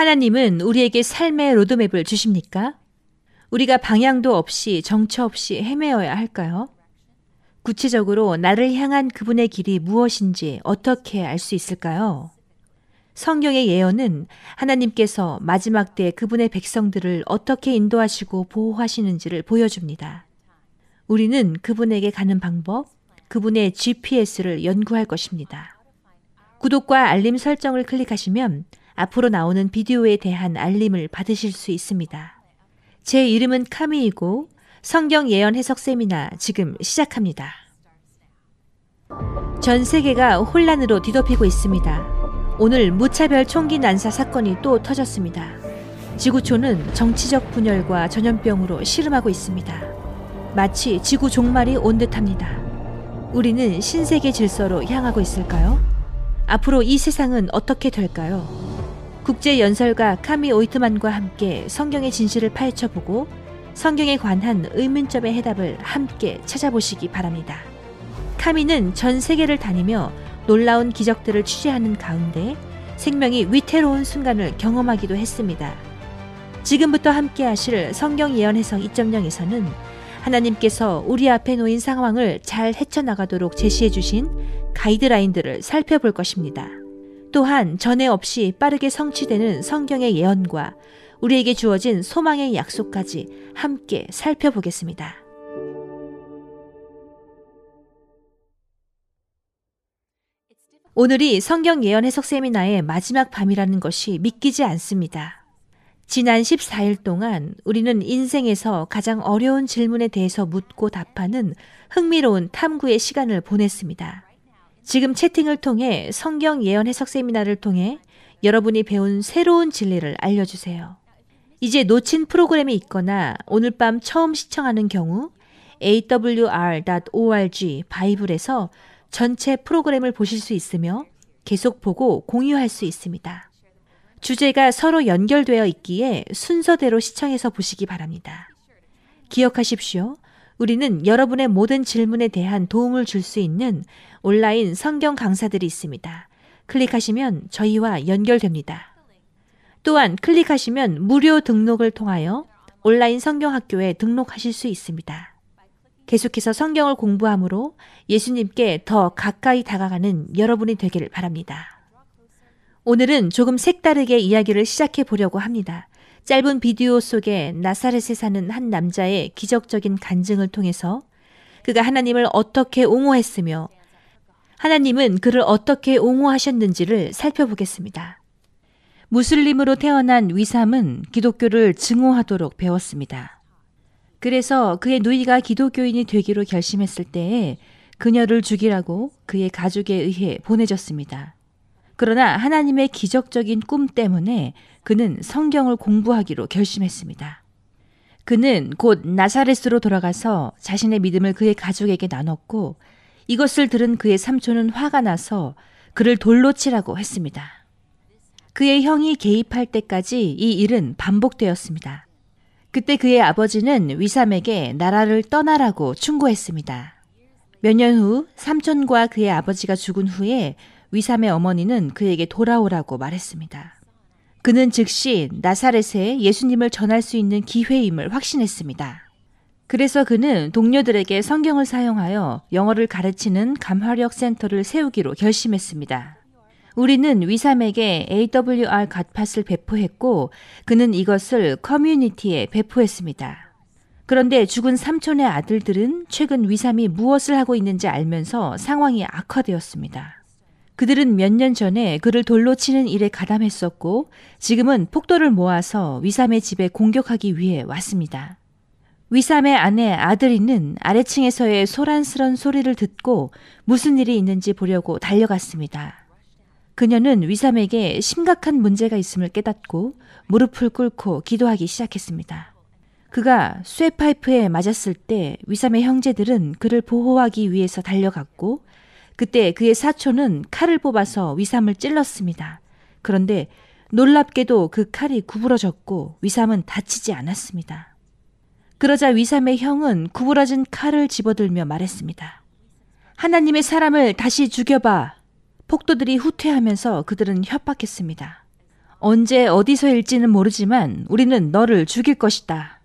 하나님은 우리에게 삶의 로드맵을 주십니까? 우리가 방향도 없이 정처 없이 헤매어야 할까요? 구체적으로 나를 향한 그분의 길이 무엇인지 어떻게 알 수 있을까요? 성경의 예언은 하나님께서 마지막 때 그분의 백성들을 어떻게 인도하시고 보호하시는지를 보여줍니다. 우리는 그분에게 가는 방법, 그분의 GPS를 연구할 것입니다. 구독과 알림 설정을 클릭하시면 앞으로 나오는 비디오에 대한 알림을 받으실 수 있습니다. 제 이름은 카미이고 성경 예언 해석 세미나 지금 시작합니다. 전 세계가 혼란으로 뒤덮이고 있습니다. 오늘 무차별 총기 난사 사건이 또 터졌습니다. 지구촌은 정치적 분열과 전염병으로 시름하고 있습니다. 마치 지구 종말이 온 듯합니다. 우리는 신세계 질서로 향하고 있을까요? 앞으로 이 세상은 어떻게 될까요? 국제 연설가 카미 오이트만과 함께 성경의 진실을 파헤쳐보고 성경에 관한 의문점의 해답을 함께 찾아보시기 바랍니다. 카미는 전 세계를 다니며 놀라운 기적들을 취재하는 가운데 생명이 위태로운 순간을 경험하기도 했습니다. 지금부터 함께 하실 성경 예언 해석 2.0에서는 하나님께서 우리 앞에 놓인 상황을 잘 헤쳐나가도록 제시해 주신 가이드라인들을 살펴볼 것입니다. 또한 전에 없이 빠르게 성취되는 성경의 예언과 우리에게 주어진 소망의 약속까지 함께 살펴보겠습니다. 오늘이 성경 예언 해석 세미나의 마지막 밤이라는 것이 믿기지 않습니다. 지난 14일 동안 우리는 인생에서 가장 어려운 질문에 대해서 묻고 답하는 흥미로운 탐구의 시간을 보냈습니다. 지금 채팅을 통해 성경 예언 해석 세미나를 통해 여러분이 배운 새로운 진리를 알려주세요. 이제 놓친 프로그램이 있거나 오늘 밤 처음 시청하는 경우 awr.org 바이블에서 전체 프로그램을 보실 수 있으며 계속 보고 공유할 수 있습니다. 주제가 서로 연결되어 있기에 순서대로 시청해서 보시기 바랍니다. 기억하십시오. 우리는 여러분의 모든 질문에 대한 도움을 줄 수 있는 온라인 성경 강사들이 있습니다. 클릭하시면 저희와 연결됩니다. 또한 클릭하시면 무료 등록을 통하여 온라인 성경학교에 등록하실 수 있습니다. 계속해서 성경을 공부함으로 예수님께 더 가까이 다가가는 여러분이 되기를 바랍니다. 오늘은 조금 색다르게 이야기를 시작해 보려고 합니다. 짧은 비디오 속에 나사렛에 사는 한 남자의 기적적인 간증을 통해서 그가 하나님을 어떻게 옹호했으며 하나님은 그를 어떻게 옹호하셨는지를 살펴보겠습니다. 무슬림으로 태어난 위삼은 기독교를 증오하도록 배웠습니다. 그래서 그의 누이가 기독교인이 되기로 결심했을 때에 그녀를 죽이라고 그의 가족에 의해 보내졌습니다. 그러나 하나님의 기적적인 꿈 때문에 그는 성경을 공부하기로 결심했습니다. 그는 곧 나사렛으로 돌아가서 자신의 믿음을 그의 가족에게 나눴고 이것을 들은 그의 삼촌은 화가 나서 그를 돌로 치라고 했습니다. 그의 형이 개입할 때까지 이 일은 반복되었습니다. 그때 그의 아버지는 위삼에게 나라를 떠나라고 충고했습니다. 몇 년 후 삼촌과 그의 아버지가 죽은 후에 위삼의 어머니는 그에게 돌아오라고 말했습니다. 그는 즉시 나사렛에 예수님을 전할 수 있는 기회임을 확신했습니다. 그래서 그는 동료들에게 성경을 사용하여 영어를 가르치는 감화력 센터를 세우기로 결심했습니다. 우리는 위삼에게 AWR 갓팟을 배포했고 그는 이것을 커뮤니티에 배포했습니다. 그런데 죽은 삼촌의 아들들은 최근 위삼이 무엇을 하고 있는지 알면서 상황이 악화되었습니다. 그들은 몇 년 전에 그를 돌로 치는 일에 가담했었고 지금은 폭도를 모아서 위삼의 집에 공격하기 위해 왔습니다. 위삼의 아내 아들이는 아래층에서의 소란스런 소리를 듣고 무슨 일이 있는지 보려고 달려갔습니다. 그녀는 위삼에게 심각한 문제가 있음을 깨닫고 무릎을 꿇고 기도하기 시작했습니다. 그가 쇠파이프에 맞았을 때 위삼의 형제들은 그를 보호하기 위해서 달려갔고 그때 그의 사촌은 칼을 뽑아서 위삼을 찔렀습니다. 그런데 놀랍게도 그 칼이 구부러졌고 위삼은 다치지 않았습니다. 그러자 위삼의 형은 구부러진 칼을 집어들며 말했습니다. 하나님의 사람을 다시 죽여봐. 폭도들이 후퇴하면서 그들은 협박했습니다. 언제 어디서일지는 모르지만 우리는 너를 죽일 것이다.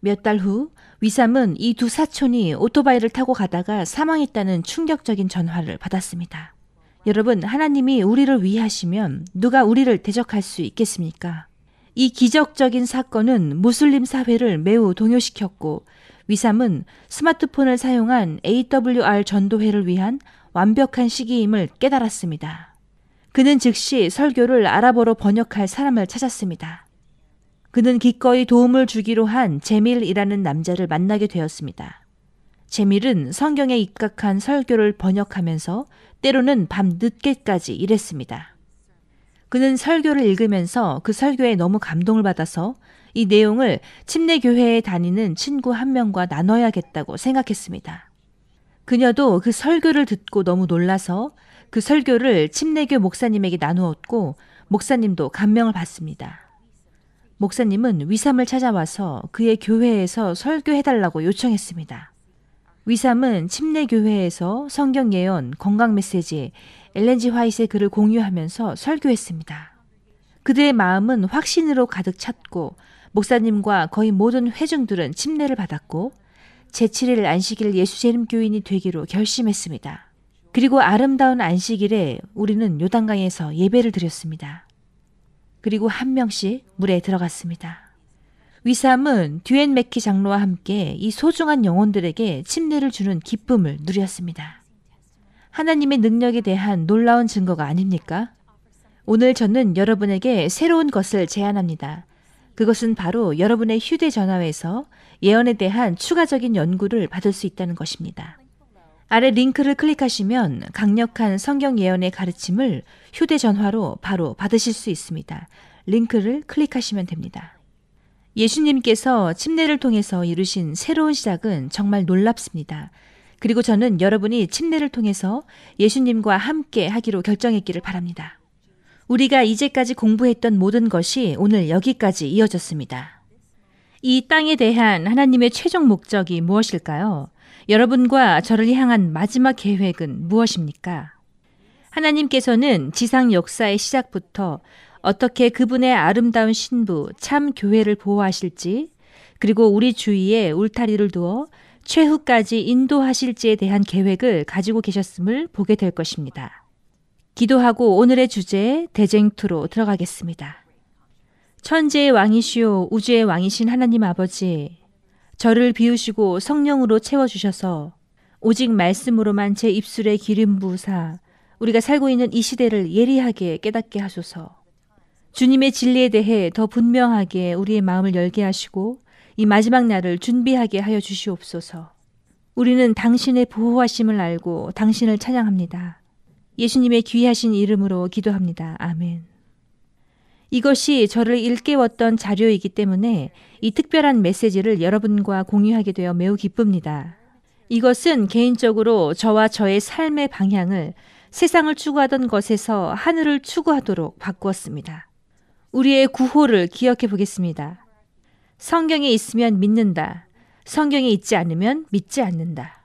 몇 달 후 위삼은 이 두 사촌이 오토바이를 타고 가다가 사망했다는 충격적인 전화를 받았습니다. 여러분, 하나님이 우리를 위하시면 누가 우리를 대적할 수 있겠습니까? 이 기적적인 사건은 무슬림 사회를 매우 동요시켰고 위삼은 스마트폰을 사용한 AWR 전도회를 위한 완벽한 시기임을 깨달았습니다. 그는 즉시 설교를 아랍어로 번역할 사람을 찾았습니다. 그는 기꺼이 도움을 주기로 한 제밀이라는 남자를 만나게 되었습니다. 제밀은 성경에 입각한 설교를 번역하면서 때로는 밤 늦게까지 일했습니다. 그는 설교를 읽으면서 그 설교에 너무 감동을 받아서 이 내용을 침례교회에 다니는 친구 한 명과 나눠야겠다고 생각했습니다. 그녀도 그 설교를 듣고 너무 놀라서 그 설교를 침례교 목사님에게 나누었고 목사님도 감명을 받습니다. 목사님은 위삼을 찾아와서 그의 교회에서 설교해달라고 요청했습니다. 위삼은 침례교회에서 성경 예언, 건강 메시지, 엘렌지 화이트의 글을 공유하면서 설교했습니다. 그들의 마음은 확신으로 가득 찼고 목사님과 거의 모든 회중들은 침례를 받았고 제7일 안식일 예수재림 교인이 되기로 결심했습니다. 그리고 아름다운 안식일에 우리는 요단강에서 예배를 드렸습니다. 그리고 한 명씩 물에 들어갔습니다. 위삼은 듀엔 맥키 장로와 함께 이 소중한 영혼들에게 침례를 주는 기쁨을 누렸습니다. 하나님의 능력에 대한 놀라운 증거가 아닙니까? 오늘 저는 여러분에게 새로운 것을 제안합니다. 그것은 바로 여러분의 휴대전화에서 예언에 대한 추가적인 연구를 받을 수 있다는 것입니다. 아래 링크를 클릭하시면 강력한 성경 예언의 가르침을 휴대전화로 바로 받으실 수 있습니다. 링크를 클릭하시면 됩니다. 예수님께서 침례를 통해서 이루신 새로운 시작은 정말 놀랍습니다. 그리고 저는 여러분이 침례를 통해서 예수님과 함께 하기로 결정했기를 바랍니다. 우리가 이제까지 공부했던 모든 것이 오늘 여기까지 이어졌습니다. 이 땅에 대한 하나님의 최종 목적이 무엇일까요? 여러분과 저를 향한 마지막 계획은 무엇입니까? 하나님께서는 지상 역사의 시작부터 어떻게 그분의 아름다운 신부, 참 교회를 보호하실지, 그리고 우리 주위에 울타리를 두어 최후까지 인도하실지에 대한 계획을 가지고 계셨음을 보게 될 것입니다. 기도하고 오늘의 주제 대쟁투로 들어가겠습니다. 천지의 왕이시오 우주의 왕이신 하나님 아버지 저를 비우시고 성령으로 채워주셔서 오직 말씀으로만 제 입술에 기름 부으사 우리가 살고 있는 이 시대를 예리하게 깨닫게 하소서. 주님의 진리에 대해 더 분명하게 우리의 마음을 열게 하시고 이 마지막 날을 준비하게 하여 주시옵소서. 우리는 당신의 보호하심을 알고 당신을 찬양합니다. 예수님의 귀하신 이름으로 기도합니다. 아멘. 이것이 저를 일깨웠던 자료이기 때문에 이 특별한 메시지를 여러분과 공유하게 되어 매우 기쁩니다. 이것은 개인적으로 저와 저의 삶의 방향을 세상을 추구하던 것에서 하늘을 추구하도록 바꾸었습니다. 우리의 구호를 기억해 보겠습니다. 성경에 있으면 믿는다. 성경에 있지 않으면 믿지 않는다.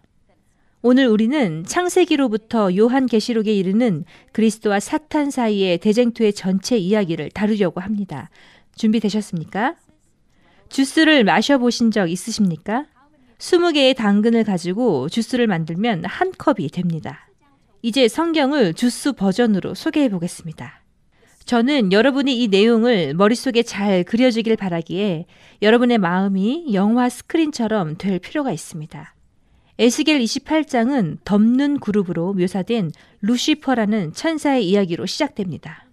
오늘 우리는 창세기로부터 요한계시록에 이르는 그리스도와 사탄 사이의 대쟁투의 전체 이야기를 다루려고 합니다. 준비되셨습니까? 주스를 마셔보신 적 있으십니까? 20개의 당근을 가지고 주스를 만들면 한 컵이 됩니다. 이제 성경을 주스 버전으로 소개해 보겠습니다. 저는 여러분이 이 내용을 머릿속에 잘 그려지길 바라기에 여러분의 마음이 영화 스크린처럼 될 필요가 있습니다. 에스겔 28장은 덮는 그룹으로 묘사된 루시퍼라는 천사의 이야기로 시작됩니다.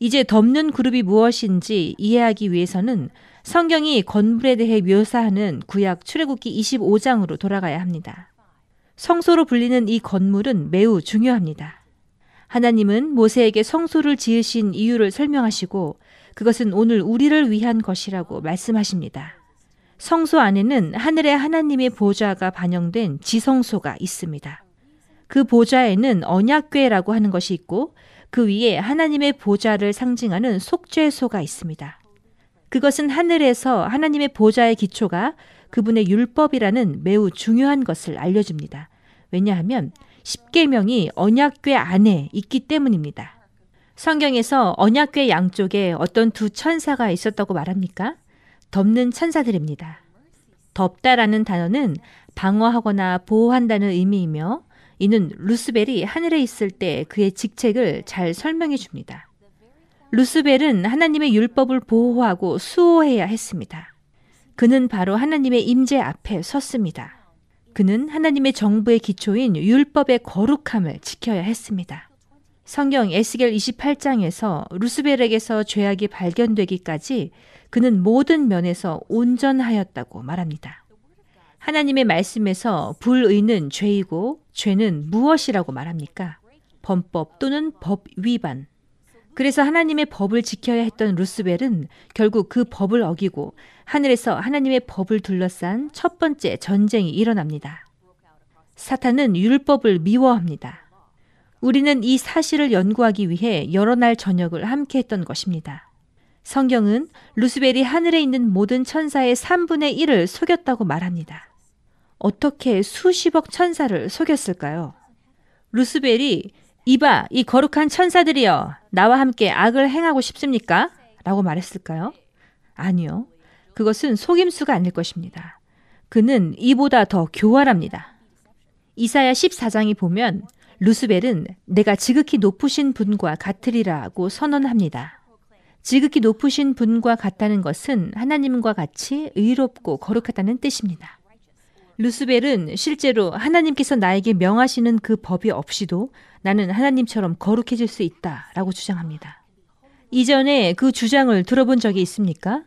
이제 덮는 그룹이 무엇인지 이해하기 위해서는 성경이 건물에 대해 묘사하는 구약 출애굽기 25장으로 돌아가야 합니다. 성소로 불리는 이 건물은 매우 중요합니다. 하나님은 모세에게 성소를 지으신 이유를 설명하시고 그것은 오늘 우리를 위한 것이라고 말씀하십니다. 성소 안에는 하늘의 하나님의 보좌가 반영된 지성소가 있습니다. 그 보좌에는 언약궤라고 하는 것이 있고 그 위에 하나님의 보좌를 상징하는 속죄소가 있습니다. 그것은 하늘에서 하나님의 보좌의 기초가 그분의 율법이라는 매우 중요한 것을 알려줍니다. 왜냐하면 십계명이 언약궤 안에 있기 때문입니다. 성경에서 언약궤 양쪽에 어떤 두 천사가 있었다고 말합니까? 덮는 천사들입니다. 덮다라는 단어는 방어하거나 보호한다는 의미이며 이는 루스벨이 하늘에 있을 때 그의 직책을 잘 설명해 줍니다. 루스벨은 하나님의 율법을 보호하고 수호해야 했습니다. 그는 바로 하나님의 임재 앞에 섰습니다. 그는 하나님의 정부의 기초인 율법의 거룩함을 지켜야 했습니다. 성경 에스겔 28장에서 루스벨에게서 죄악이 발견되기까지 그는 모든 면에서 온전하였다고 말합니다. 하나님의 말씀에서 불의는 죄이고 죄는 무엇이라고 말합니까? 범법 또는 법 위반. 그래서 하나님의 법을 지켜야 했던 루스벨은 결국 그 법을 어기고 하늘에서 하나님의 법을 둘러싼 첫 번째 전쟁이 일어납니다. 사탄은 율법을 미워합니다. 우리는 이 사실을 연구하기 위해 여러 날 저녁을 함께 했던 것입니다. 성경은 루스벨이 하늘에 있는 모든 천사의 3분의 1을 속였다고 말합니다. 어떻게 수십억 천사를 속였을까요? 루스벨이 이봐, 이 거룩한 천사들이여, 나와 함께 악을 행하고 싶습니까? 라고 말했을까요? 아니요. 그것은 속임수가 아닐 것입니다. 그는 이보다 더 교활합니다. 이사야 14장이 보면 루스벨은 내가 지극히 높으신 분과 같으리라고 선언합니다. 지극히 높으신 분과 같다는 것은 하나님과 같이 의롭고 거룩하다는 뜻입니다. 루스벨은 실제로 하나님께서 나에게 명하시는 그 법이 없이도 나는 하나님처럼 거룩해질 수 있다 라고 주장합니다. 이전에 그 주장을 들어본 적이 있습니까?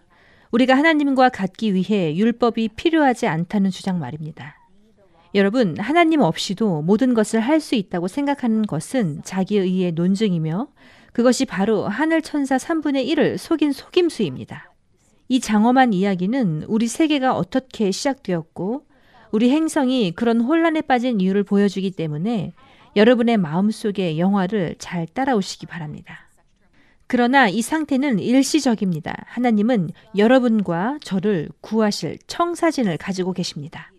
우리가 하나님과 같기 위해 율법이 필요하지 않다는 주장 말입니다. 여러분, 하나님 없이도 모든 것을 할 수 있다고 생각하는 것은 자기의의 논증이며 그것이 바로 하늘 천사 3분의 1을 속인 속임수입니다. 이 장엄한 이야기는 우리 세계가 어떻게 시작되었고 우리 행성이 그런 혼란에 빠진 이유를 보여주기 때문에 여러분의 마음속의 영화를 잘 따라오시기 바랍니다. 그러나 이 상태는 일시적입니다. 하나님은 여러분과 저를 구하실 청사진을 가지고 계십니다.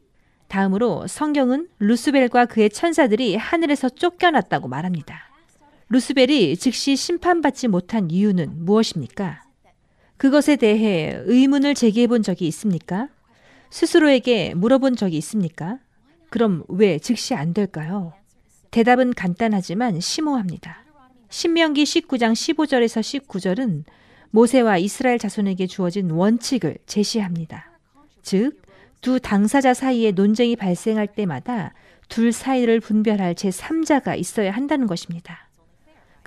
다음으로 성경은 루스벨과 그의 천사들이 하늘에서 쫓겨났다고 말합니다. 루스벨이 즉시 심판받지 못한 이유는 무엇입니까? 그것에 대해 의문을 제기해 본 적이 있습니까? 스스로에게 물어본 적이 있습니까? 그럼 왜 즉시 안 될까요? 대답은 간단하지만 심오합니다. 신명기 19장 15절에서 19절은 모세와 이스라엘 자손에게 주어진 원칙을 제시합니다. 즉, 두 당사자 사이에 논쟁이 발생할 때마다 둘 사이를 분별할 제3자가 있어야 한다는 것입니다.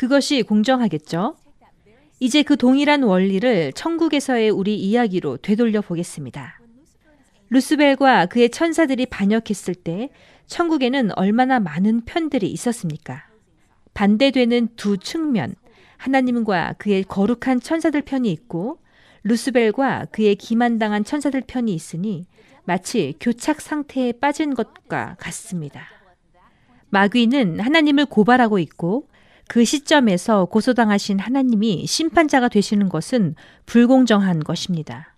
그것이 공정하겠죠? 이제 그 동일한 원리를 천국에서의 우리 이야기로 되돌려 보겠습니다. 루스벨과 그의 천사들이 반역했을 때 천국에는 얼마나 많은 편들이 있었습니까? 반대되는 두 측면, 하나님과 그의 거룩한 천사들 편이 있고 루스벨과 그의 기만당한 천사들 편이 있으니 마치 교착 상태에 빠진 것과 같습니다. 마귀는 하나님을 고발하고 있고 그 시점에서 고소당하신 하나님이 심판자가 되시는 것은 불공정한 것입니다.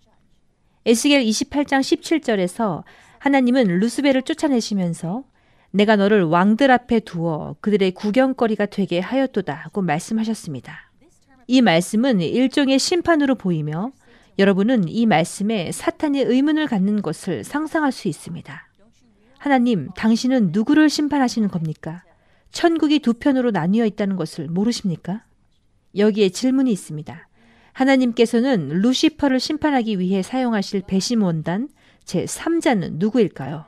에스겔 28장 17절에서 하나님은 루스벨을 쫓아내시면서 내가 너를 왕들 앞에 두어 그들의 구경거리가 되게 하였도다 고 말씀하셨습니다. 이 말씀은 일종의 심판으로 보이며 여러분은 이 말씀에 사탄이 의문을 갖는 것을 상상할 수 있습니다. 하나님, 당신은 누구를 심판하시는 겁니까? 천국이 두 편으로 나뉘어 있다는 것을 모르십니까? 여기에 질문이 있습니다. 하나님께서는 루시퍼를 심판하기 위해 사용하실 배심원단 제 3자는 누구일까요?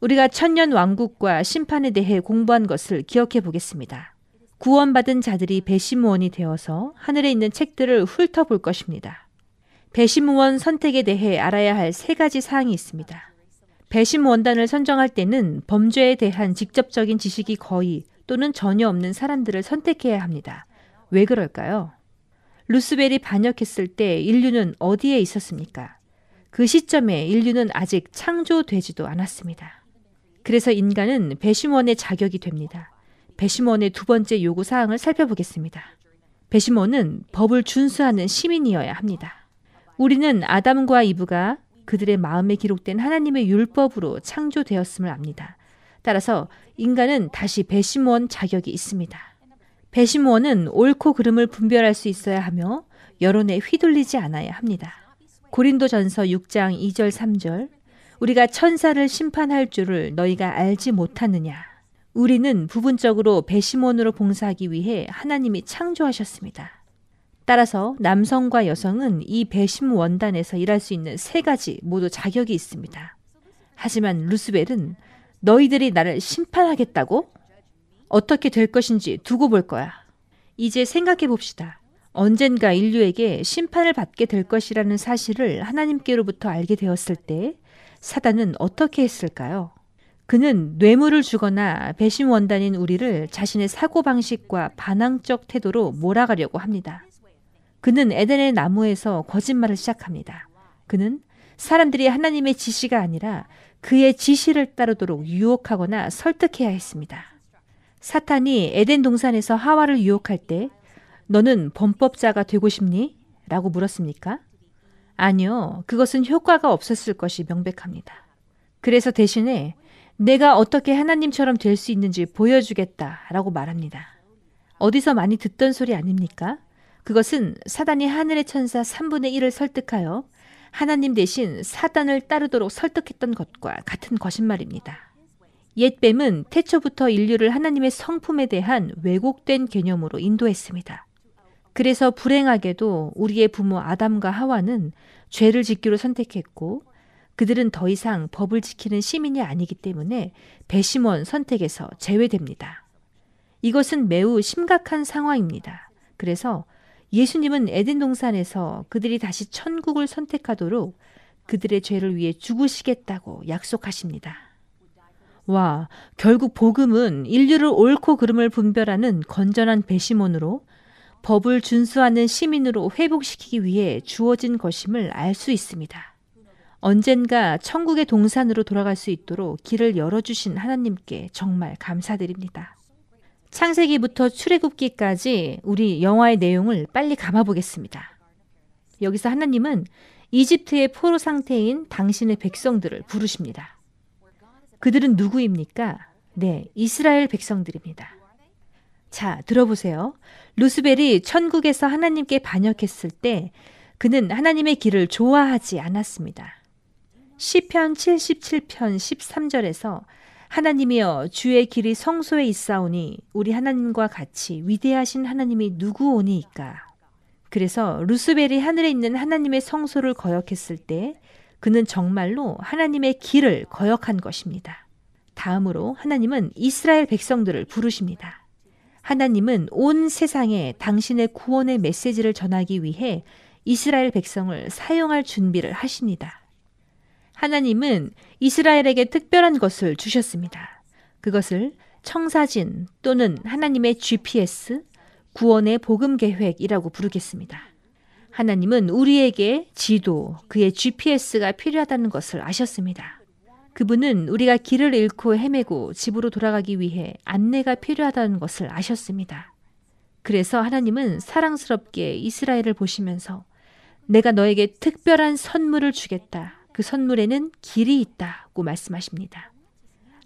우리가 천년 왕국과 심판에 대해 공부한 것을 기억해 보겠습니다. 구원받은 자들이 배심원이 되어서 하늘에 있는 책들을 훑어볼 것입니다. 배심원 선택에 대해 알아야 할 세 가지 사항이 있습니다. 배심 원단을 선정할 때는 범죄에 대한 직접적인 지식이 거의 또는 전혀 없는 사람들을 선택해야 합니다. 왜 그럴까요? 루스벨이 반역했을 때 인류는 어디에 있었습니까? 그 시점에 인류는 아직 창조되지도 않았습니다. 그래서 인간은 배심원의 자격이 됩니다. 배심원의 두 번째 요구 사항을 살펴보겠습니다. 배심원은 법을 준수하는 시민이어야 합니다. 우리는 아담과 이브가 그들의 마음에 기록된 하나님의 율법으로 창조되었음을 압니다. 따라서 인간은 다시 배심원 자격이 있습니다. 배심원은 옳고 그름을 분별할 수 있어야 하며 여론에 휘둘리지 않아야 합니다. 고린도 전서 6장 2절 3절 우리가 천사를 심판할 줄을 너희가 알지 못하느냐 우리는 부분적으로 배심원으로 봉사하기 위해 하나님이 창조하셨습니다. 따라서 남성과 여성은 이 배심 원단에서 일할 수 있는 세 가지 모두 자격이 있습니다. 하지만 루스벨은 너희들이 나를 심판하겠다고? 어떻게 될 것인지 두고 볼 거야. 이제 생각해 봅시다. 언젠가 인류에게 심판을 받게 될 것이라는 사실을 하나님께로부터 알게 되었을 때 사단은 어떻게 했을까요? 그는 뇌물을 주거나 배심 원단인 우리를 자신의 사고방식과 반항적 태도로 몰아가려고 합니다. 그는 에덴의 나무에서 거짓말을 시작합니다. 그는 사람들이 하나님의 지시가 아니라 그의 지시를 따르도록 유혹하거나 설득해야 했습니다. 사탄이 에덴 동산에서 하와를 유혹할 때 너는 범법자가 되고 싶니? 라고 물었습니까? 아니요. 그것은 효과가 없었을 것이 명백합니다. 그래서 대신에 내가 어떻게 하나님처럼 될 수 있는지 보여주겠다 라고 말합니다. 어디서 많이 듣던 소리 아닙니까? 그것은 사단이 하늘의 천사 3분의 1을 설득하여 하나님 대신 사단을 따르도록 설득했던 것과 같은 거짓말입니다. 옛뱀은 태초부터 인류를 하나님의 성품에 대한 왜곡된 개념으로 인도했습니다. 그래서 불행하게도 우리의 부모 아담과 하와는 죄를 짓기로 선택했고 그들은 더 이상 법을 지키는 시민이 아니기 때문에 배심원 선택에서 제외됩니다. 이것은 매우 심각한 상황입니다. 그래서 예수님은 에덴 동산에서 그들이 다시 천국을 선택하도록 그들의 죄를 위해 죽으시겠다고 약속하십니다. 와, 결국 복음은 인류를 옳고 그름을 분별하는 건전한 배심원으로 법을 준수하는 시민으로 회복시키기 위해 주어진 것임을 알 수 있습니다. 언젠가 천국의 동산으로 돌아갈 수 있도록 길을 열어주신 하나님께 정말 감사드립니다. 창세기부터 출애굽기까지 우리 영화의 내용을 빨리 감아보겠습니다. 여기서 하나님은 이집트의 포로 상태인 당신의 백성들을 부르십니다. 그들은 누구입니까? 네, 이스라엘 백성들입니다. 자, 들어보세요. 루스벨이 천국에서 하나님께 반역했을 때 그는 하나님의 길을 좋아하지 않았습니다. 시편 77편 13절에서 하나님이여 주의 길이 성소에 있사오니 우리 하나님과 같이 위대하신 하나님이 누구오니이까. 그래서 루스벨이 하늘에 있는 하나님의 성소를 거역했을 때 그는 정말로 하나님의 길을 거역한 것입니다. 다음으로 하나님은 이스라엘 백성들을 부르십니다. 하나님은 온 세상에 당신의 구원의 메시지를 전하기 위해 이스라엘 백성을 사용할 준비를 하십니다. 하나님은 이스라엘에게 특별한 것을 주셨습니다. 그것을 청사진 또는 하나님의 GPS, 구원의 복음 계획이라고 부르겠습니다. 하나님은 우리에게 지도, 그의 GPS가 필요하다는 것을 아셨습니다. 그분은 우리가 길을 잃고 헤매고 집으로 돌아가기 위해 안내가 필요하다는 것을 아셨습니다. 그래서 하나님은 사랑스럽게 이스라엘을 보시면서 내가 너에게 특별한 선물을 주겠다. 그 선물에는 길이 있다고 말씀하십니다.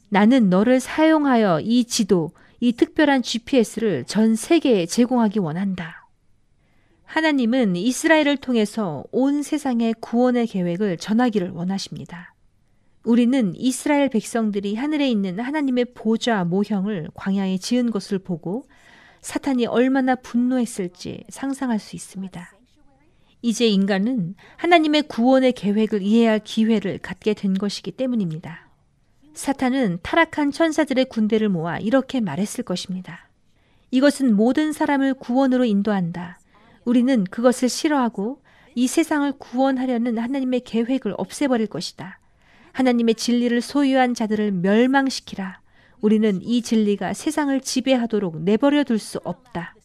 나는 너를 사용하여 이 지도, 이 특별한 GPS를 전 세계에 제공하기 원한다. 하나님은 이스라엘을 통해서 온 세상의 구원의 계획을 전하기를 원하십니다. 우리는 이스라엘 백성들이 하늘에 있는 하나님의 보좌 모형을 광야에 지은 것을 보고 사탄이 얼마나 분노했을지 상상할 수 있습니다. 이제 인간은 하나님의 구원의 계획을 이해할 기회를 갖게 된 것이기 때문입니다. 사탄은 타락한 천사들의 군대를 모아 이렇게 말했을 것입니다. 이것은 모든 사람을 구원으로 인도한다. 우리는 그것을 싫어하고 이 세상을 구원하려는 하나님의 계획을 없애버릴 것이다. 하나님의 진리를 소유한 자들을 멸망시키라. 우리는 이 진리가 세상을 지배하도록 내버려 둘 수 없다.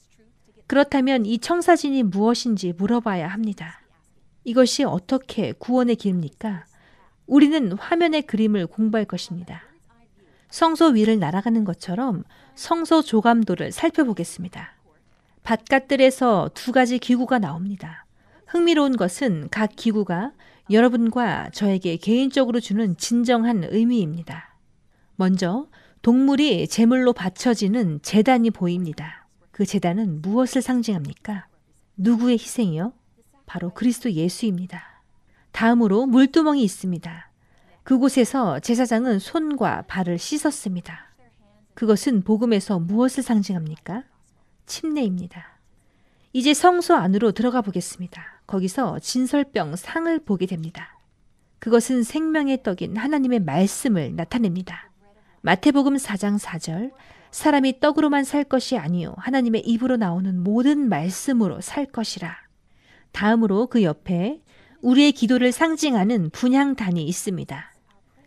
그렇다면 이 청사진이 무엇인지 물어봐야 합니다. 이것이 어떻게 구원의 길입니까? 우리는 화면의 그림을 공부할 것입니다. 성소 위를 날아가는 것처럼 성소 조감도를 살펴보겠습니다. 바깥들에서 두 가지 기구가 나옵니다. 흥미로운 것은 각 기구가 여러분과 저에게 개인적으로 주는 진정한 의미입니다. 먼저 동물이 제물로 바쳐지는 재단이 보입니다. 그그 재단은 무엇을 상징합니까? 누구의 희생이요? 바로 그리스도 예수입니다. 다음으로 물두멍이 있습니다. 그곳에서 제사장은 손과 발을 씻었습니다. 그것은 복음에서 무엇을 상징합니까? 침례입니다. 이제 성소 안으로 들어가 보겠습니다. 거기서 진설병 상을 보게 됩니다. 그것은 생명의 떡인 하나님의 말씀을 나타냅니다. 마태복음 4장 4절 사람이 떡으로만 살 것이 아니요 하나님의 입으로 나오는 모든 말씀으로 살 것이라. 다음으로 그 옆에 우리의 기도를 상징하는 분향단이 있습니다.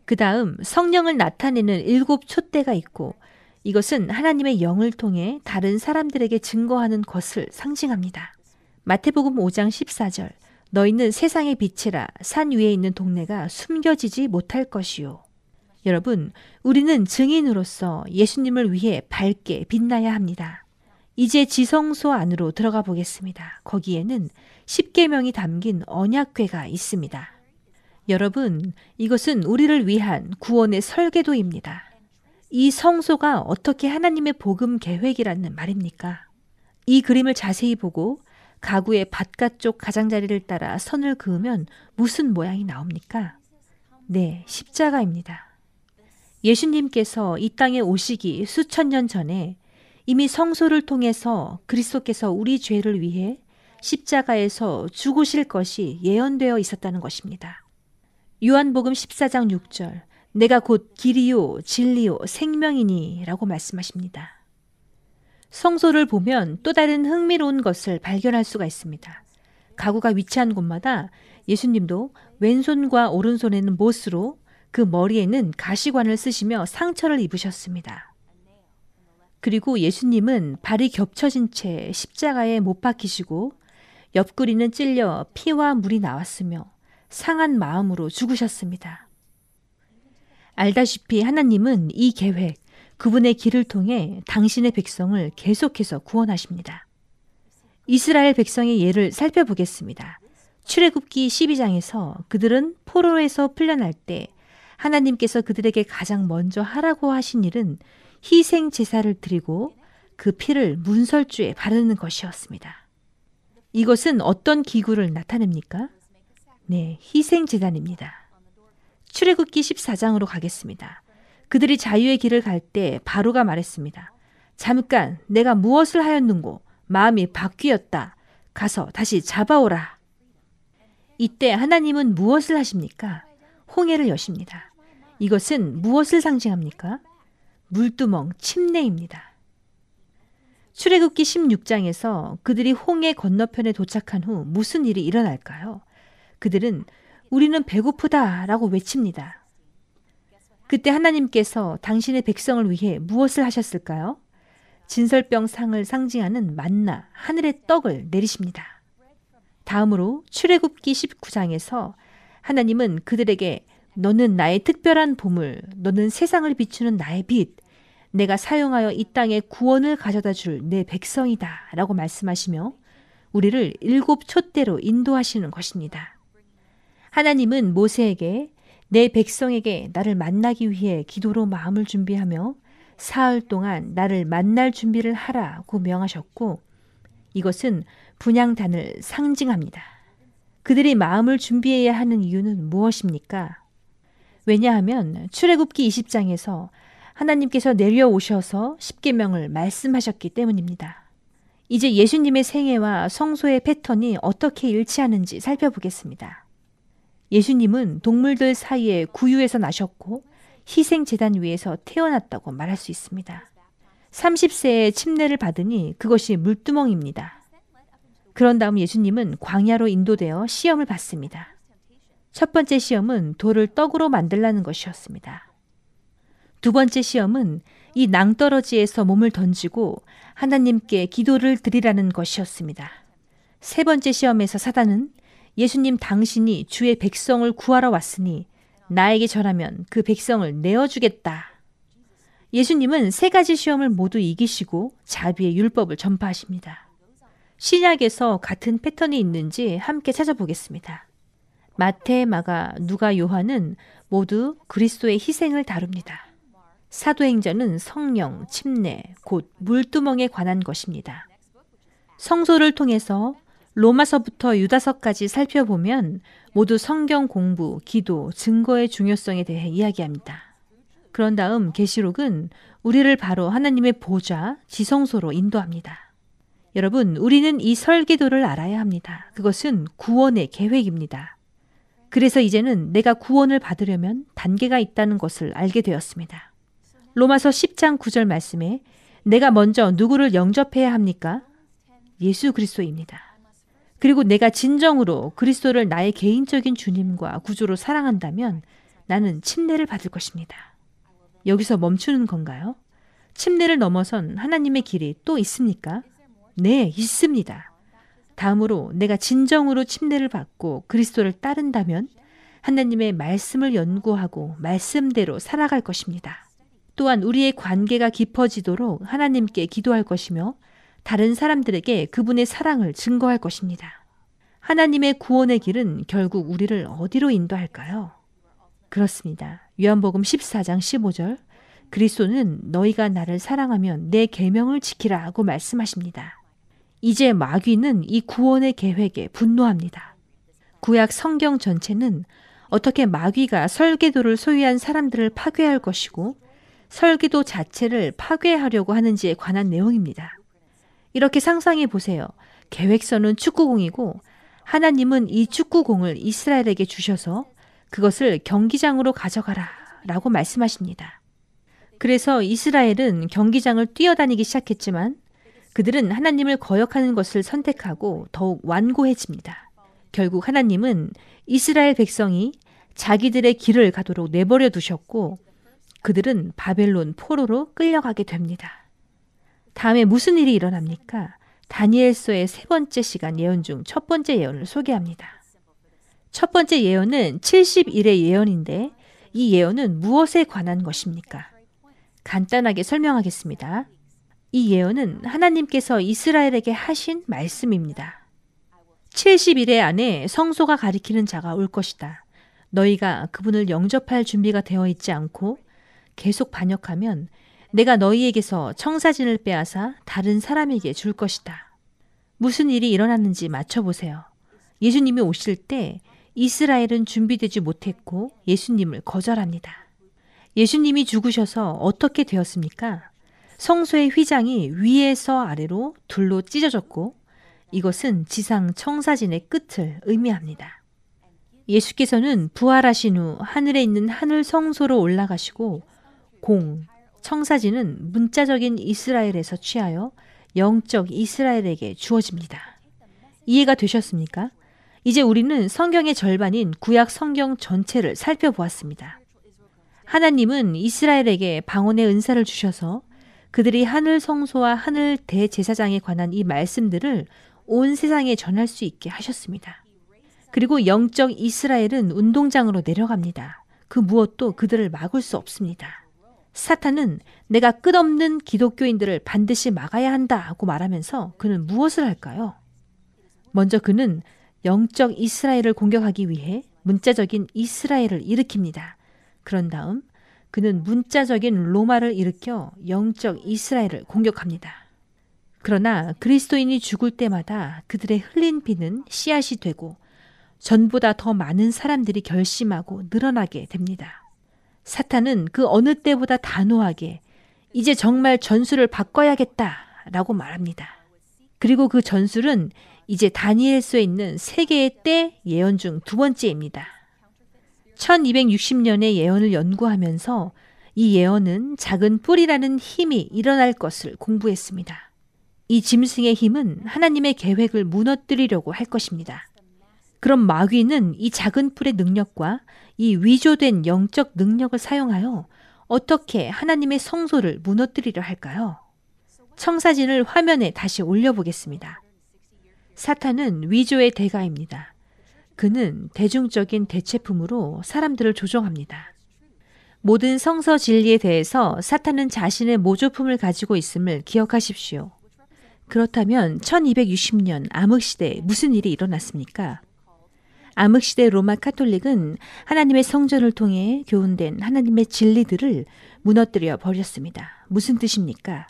그 다음 성령을 나타내는 일곱 촛대가 있고 이것은 하나님의 영을 통해 다른 사람들에게 증거하는 것을 상징합니다. 마태복음 5장 14절 너희는 세상의 빛이라 산 위에 있는 동네가 숨겨지지 못할 것이요. 여러분, 우리는 증인으로서 예수님을 위해 밝게 빛나야 합니다. 이제 지성소 안으로 들어가 보겠습니다. 거기에는 십계명이 담긴 언약궤가 있습니다. 여러분, 이것은 우리를 위한 구원의 설계도입니다. 이 성소가 어떻게 하나님의 복음 계획이라는 말입니까? 이 그림을 자세히 보고 가구의 바깥쪽 가장자리를 따라 선을 그으면 무슨 모양이 나옵니까? 네, 십자가입니다. 예수님께서 이 땅에 오시기 수천 년 전에 이미 성소를 통해서 그리스도께서 우리 죄를 위해 십자가에서 죽으실 것이 예언되어 있었다는 것입니다. 요한복음 14장 6절 내가 곧 길이요 진리요 생명이니 라고 말씀하십니다. 성소를 보면 또 다른 흥미로운 것을 발견할 수가 있습니다. 가구가 위치한 곳마다 예수님도 왼손과 오른손에는 못으로 그 머리에는 가시관을 쓰시며 상처를 입으셨습니다. 그리고 예수님은 발이 겹쳐진 채 십자가에 못 박히시고 옆구리는 찔려 피와 물이 나왔으며 상한 마음으로 죽으셨습니다. 알다시피 하나님은 이 계획, 그분의 길을 통해 당신의 백성을 계속해서 구원하십니다. 이스라엘 백성의 예를 살펴보겠습니다. 출애굽기 12장에서 그들은 포로에서 풀려날 때 하나님께서 그들에게 가장 먼저 하라고 하신 일은 희생 제사를 드리고 그 피를 문설주에 바르는 것이었습니다. 이것은 어떤 기구를 나타냅니까? 네, 희생 제단입니다. 출애굽기 14장으로 가겠습니다. 그들이 자유의 길을 갈 때 바로가 말했습니다. 잠깐 내가 무엇을 하였는고 마음이 바뀌었다. 가서 다시 잡아오라. 이때 하나님은 무엇을 하십니까? 홍해를 여십니다. 이것은 무엇을 상징합니까? 물두멍, 침례입니다. 출애굽기 16장에서 그들이 홍해 건너편에 도착한 후 무슨 일이 일어날까요? 그들은 우리는 배고프다라고 외칩니다. 그때 하나님께서 당신의 백성을 위해 무엇을 하셨을까요? 진설병 상을 상징하는 만나, 하늘의 떡을 내리십니다. 다음으로 출애굽기 19장에서 하나님은 그들에게 너는 나의 특별한 보물, 너는 세상을 비추는 나의 빛, 내가 사용하여 이 땅에 구원을 가져다 줄 내 백성이다. 라고 말씀하시며 우리를 일곱 촛대로 인도하시는 것입니다. 하나님은 모세에게 내 백성에게 나를 만나기 위해 기도로 마음을 준비하며 사흘 동안 나를 만날 준비를 하라고 명하셨고 이것은 분양단을 상징합니다. 그들이 마음을 준비해야 하는 이유는 무엇입니까? 왜냐하면 출애굽기 20장에서 하나님께서 내려오셔서 십계명을 말씀하셨기 때문입니다. 이제 예수님의 생애와 성소의 패턴이 어떻게 일치하는지 살펴보겠습니다. 예수님은 동물들 사이에 구유에서 나셨고 희생 재단 위에서 태어났다고 말할 수 있습니다. 30세에 침례를 받으니 그것이 물두멍입니다. 그런 다음 예수님은 광야로 인도되어 시험을 받습니다. 첫 번째 시험은 돌을 떡으로 만들라는 것이었습니다. 두 번째 시험은 이 낭떠러지에서 몸을 던지고 하나님께 기도를 드리라는 것이었습니다. 세 번째 시험에서 사단은 예수님 당신이 주의 백성을 구하러 왔으니 나에게 절하면 그 백성을 내어주겠다. 예수님은 세 가지 시험을 모두 이기시고 자비의 율법을 전파하십니다. 신약에서 같은 패턴이 있는지 함께 찾아보겠습니다. 마태, 마가, 누가, 요한은 모두 그리스도의 희생을 다룹니다. 사도행전은 성령, 침례, 곧 물두멍에 관한 것입니다. 성소를 통해서 로마서부터 유다서까지 살펴보면 모두 성경 공부, 기도, 증거의 중요성에 대해 이야기합니다. 그런 다음 계시록은 우리를 바로 하나님의 보좌, 지성소로 인도합니다. 여러분, 우리는 이 설계도를 알아야 합니다. 그것은 구원의 계획입니다. 그래서 이제는 내가 구원을 받으려면 단계가 있다는 것을 알게 되었습니다. 로마서 10장 9절 말씀에 내가 먼저 누구를 영접해야 합니까? 예수 그리스도입니다. 그리고 내가 진정으로 그리스도를 나의 개인적인 주님과 구주로 사랑한다면 나는 침례를 받을 것입니다. 여기서 멈추는 건가요? 침례를 넘어선 하나님의 길이 또 있습니까? 네, 있습니다. 다음으로 내가 진정으로 침례를 받고 그리스도를 따른다면 하나님의 말씀을 연구하고 말씀대로 살아갈 것입니다. 또한 우리의 관계가 깊어지도록 하나님께 기도할 것이며 다른 사람들에게 그분의 사랑을 증거할 것입니다. 하나님의 구원의 길은 결국 우리를 어디로 인도할까요? 그렇습니다. 요한복음 14장 15절 그리스도는 너희가 나를 사랑하면 내 계명을 지키라 하고 말씀하십니다. 이제 마귀는 이 구원의 계획에 분노합니다. 구약 성경 전체는 어떻게 마귀가 설계도를 소유한 사람들을 파괴할 것이고 설계도 자체를 파괴하려고 하는지에 관한 내용입니다. 이렇게 상상해 보세요. 계획서는 축구공이고 하나님은 이 축구공을 이스라엘에게 주셔서 그것을 경기장으로 가져가라 라고 말씀하십니다. 그래서 이스라엘은 경기장을 뛰어다니기 시작했지만 그들은 하나님을 거역하는 것을 선택하고 더욱 완고해집니다. 결국 하나님은 이스라엘 백성이 자기들의 길을 가도록 내버려 두셨고 그들은 바벨론 포로로 끌려가게 됩니다. 다음에 무슨 일이 일어납니까? 다니엘서의 세 번째 시간 예언 중 첫 번째 예언을 소개합니다. 첫 번째 예언은 70일의 예언인데 이 예언은 무엇에 관한 것입니까? 간단하게 설명하겠습니다. 이 예언은 하나님께서 이스라엘에게 하신 말씀입니다. 70일의 안에 성소가 가리키는 자가 올 것이다. 너희가 그분을 영접할 준비가 되어 있지 않고 계속 반역하면 내가 너희에게서 청사진을 빼앗아 다른 사람에게 줄 것이다. 무슨 일이 일어났는지 맞춰보세요. 예수님이 오실 때 이스라엘은 준비되지 못했고 예수님을 거절합니다. 예수님이 죽으셔서 어떻게 되었습니까? 성소의 휘장이 위에서 아래로 둘로 찢어졌고 이것은 지상 청사진의 끝을 의미합니다. 예수께서는 부활하신 후 하늘에 있는 하늘 성소로 올라가시고 공, 청사진은 문자적인 이스라엘에서 취하여 영적 이스라엘에게 주어집니다. 이해가 되셨습니까? 이제 우리는 성경의 절반인 구약 성경 전체를 살펴보았습니다. 하나님은 이스라엘에게 방언의 은사를 주셔서 그들이 하늘 성소와 하늘 대제사장에 관한 이 말씀들을 온 세상에 전할 수 있게 하셨습니다. 그리고 영적 이스라엘은 운동장으로 내려갑니다. 그 무엇도 그들을 막을 수 없습니다. 사탄은 내가 끝없는 기독교인들을 반드시 막아야 한다 하고 말하면서 그는 무엇을 할까요? 먼저 그는 영적 이스라엘을 공격하기 위해 문자적인 이스라엘을 일으킵니다. 그런 다음 그는 문자적인 로마를 일으켜 영적 이스라엘을 공격합니다. 그러나 그리스도인이 죽을 때마다 그들의 흘린 피는 씨앗이 되고 전보다 더 많은 사람들이 결심하고 늘어나게 됩니다. 사탄은 그 어느 때보다 단호하게 이제 정말 전술을 바꿔야겠다 라고 말합니다. 그리고 그 전술은 이제 다니엘서에 있는 세 개의 때 예언 중 두 번째입니다. 1260년의 예언을 연구하면서 이 예언은 작은 뿌리라는 힘이 일어날 것을 공부했습니다. 이 짐승의 힘은 하나님의 계획을 무너뜨리려고 할 것입니다. 그럼 마귀는 이 작은 뿔의 능력과 이 위조된 영적 능력을 사용하여 어떻게 하나님의 성소를 무너뜨리려 할까요? 청사진을 화면에 다시 올려보겠습니다. 사탄은 위조의 대가입니다. 그는 대중적인 대체품으로 사람들을 조종합니다. 모든 성서 진리에 대해서 사탄은 자신의 모조품을 가지고 있음을 기억하십시오. 그렇다면 1260년 암흑시대에 무슨 일이 일어났습니까? 암흑시대 로마 카톨릭은 하나님의 성전을 통해 교훈된 하나님의 진리들을 무너뜨려 버렸습니다. 무슨 뜻입니까?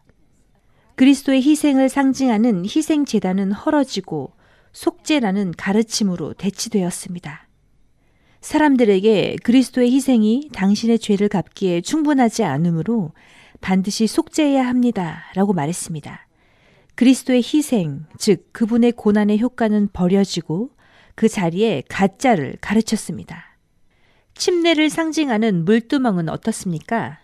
그리스도의 희생을 상징하는 희생재단은 헐어지고 속죄라는 가르침으로 대치되었습니다. 사람들에게 그리스도의 희생이 당신의 죄를 갚기에 충분하지 않으므로 반드시 속죄해야 합니다. 라고 말했습니다. 그리스도의 희생, 즉 그분의 고난의 효과는 버려지고 그 자리에 가짜를 가르쳤습니다. 침례를 상징하는 물두멍은 어떻습니까?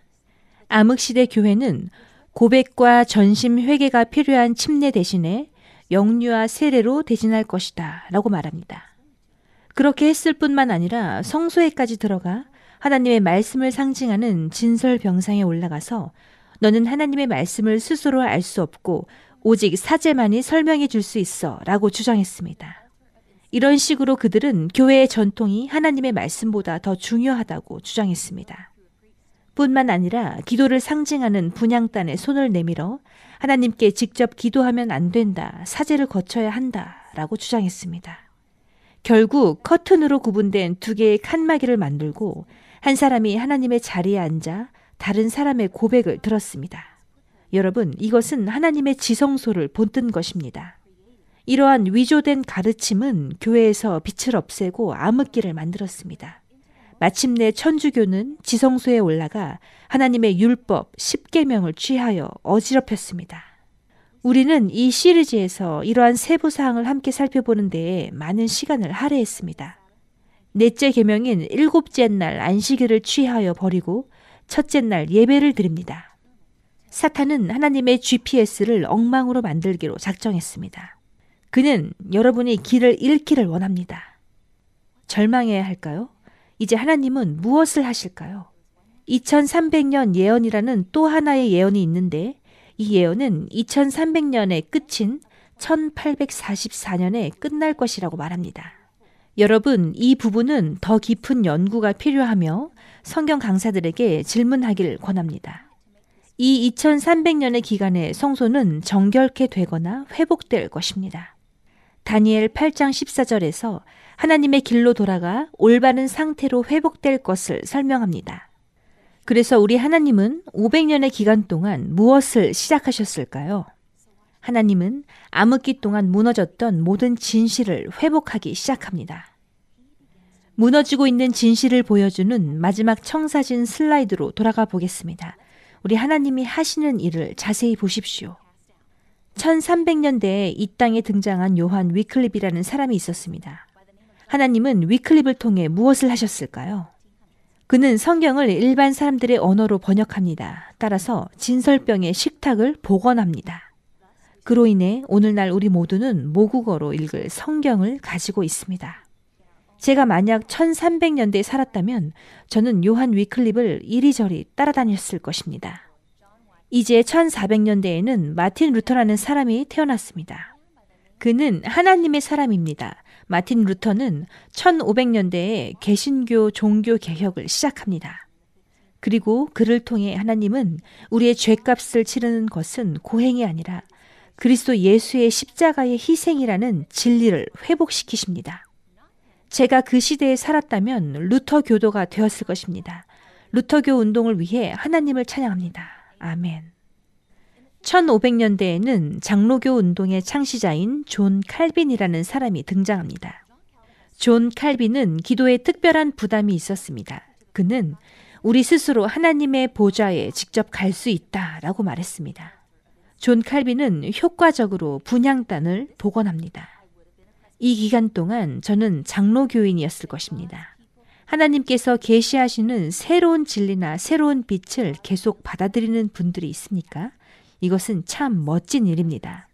암흑시대 교회는 고백과 전심 회개가 필요한 침례 대신에 영유아 세례로 대신할 것이다 라고 말합니다. 그렇게 했을 뿐만 아니라 성소에까지 들어가 하나님의 말씀을 상징하는 진설병상에 올라가서 너는 하나님의 말씀을 스스로 알 수 없고 오직 사제만이 설명해 줄 수 있어 라고 주장했습니다. 이런 식으로 그들은 교회의 전통이 하나님의 말씀보다 더 중요하다고 주장했습니다. 뿐만 아니라 기도를 상징하는 분양단에 손을 내밀어 하나님께 직접 기도하면 안 된다, 사제를 거쳐야 한다 라고 주장했습니다. 결국 커튼으로 구분된 두 개의 칸막이를 만들고 한 사람이 하나님의 자리에 앉아 다른 사람의 고백을 들었습니다. 여러분, 이것은 하나님의 지성소를 본뜬 것입니다. 이러한 위조된 가르침은 교회에서 빛을 없애고 암흑기를 만들었습니다. 마침내 천주교는 지성소에 올라가 하나님의 율법 10계명을 취하여 어지럽혔습니다. 우리는 이 시리즈에서 이러한 세부 사항을 함께 살펴보는 데에 많은 시간을 할애했습니다. 넷째 계명인 일곱째 날 안식일을 취하여 버리고 첫째 날 예배를 드립니다. 사탄은 하나님의 GPS를 엉망으로 만들기로 작정했습니다. 그는 여러분이 길을 잃기를 원합니다. 절망해야 할까요? 이제 하나님은 무엇을 하실까요? 2300년 예언이라는 또 하나의 예언이 있는데 이 예언은 2300년의 끝인 1844년에 끝날 것이라고 말합니다. 여러분, 이 부분은 더 깊은 연구가 필요하며 성경 강사들에게 질문하기를 권합니다. 이 2300년의 기간에 성소는 정결케 되거나 회복될 것입니다. 다니엘 8장 14절에서 하나님의 길로 돌아가 올바른 상태로 회복될 것을 설명합니다. 그래서 우리 하나님은 500년의 기간 동안 무엇을 시작하셨을까요? 하나님은 암흑기 동안 무너졌던 모든 진실을 회복하기 시작합니다. 무너지고 있는 진실을 보여주는 마지막 청사진 슬라이드로 돌아가 보겠습니다. 우리 하나님이 하시는 일을 자세히 보십시오. 1300년대에 이 땅에 등장한 요한 위클립이라는 사람이 있었습니다. 하나님은 위클립을 통해 무엇을 하셨을까요? 그는 성경을 일반 사람들의 언어로 번역합니다. 따라서 진설병의 식탁을 복원합니다. 그로 인해 오늘날 우리 모두는 모국어로 읽을 성경을 가지고 있습니다. 제가 만약 1300년대에 살았다면 저는 요한 위클립을 이리저리 따라다녔을 것입니다. 이제 1400년대에는 마틴 루터라는 사람이 태어났습니다. 그는 하나님의 사람입니다. 마틴 루터는 1500년대에 개신교 종교 개혁을 시작합니다. 그리고 그를 통해 하나님은 우리의 죄값을 치르는 것은 고행이 아니라 그리스도 예수의 십자가의 희생이라는 진리를 회복시키십니다. 제가 그 시대에 살았다면 루터 교도가 되었을 것입니다. 루터교 운동을 위해 하나님을 찬양합니다. 아멘. 1500년대에는 장로교 운동의 창시자인 존 칼빈이라는 사람이 등장합니다. 존 칼빈은 기도에 특별한 부담이 있었습니다. 그는 우리 스스로 하나님의 보좌에 직접 갈 수 있다 라고 말했습니다. 존 칼빈은 효과적으로 분향단을 복원합니다. 이 기간 동안 저는 장로교인이었을 것입니다. 하나님께서 계시하시는 새로운 진리나 새로운 빛을 계속 받아들이는 분들이 있습니까? 이것은 참 멋진 일입니다.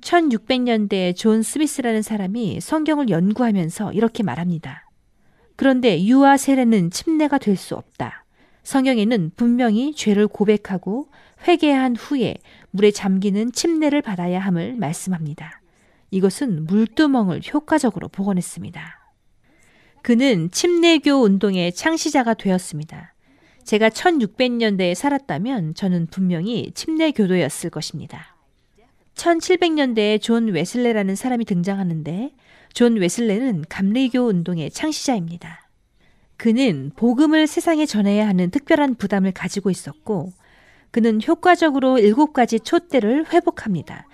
1600년대 존 스미스라는 사람이 성경을 연구하면서 이렇게 말합니다. 그런데 유아 세례는 침례가 될 수 없다. 성경에는 분명히 죄를 고백하고 회개한 후에 물에 잠기는 침례를 받아야 함을 말씀합니다. 이것은 물두멍을 효과적으로 복원했습니다. 그는 침례교 운동의 창시자가 되었습니다. 제가 1600년대에 살았다면 저는 분명히 침례 교도였을 것입니다. 1700년대에 존 웨슬레라는 사람이 등장하는데 존 웨슬레는 감리교 운동의 창시자입니다. 그는 복음을 세상에 전해야 하는 특별한 부담을 가지고 있었고 그는 효과적으로 일곱 가지 촛대를 회복합니다.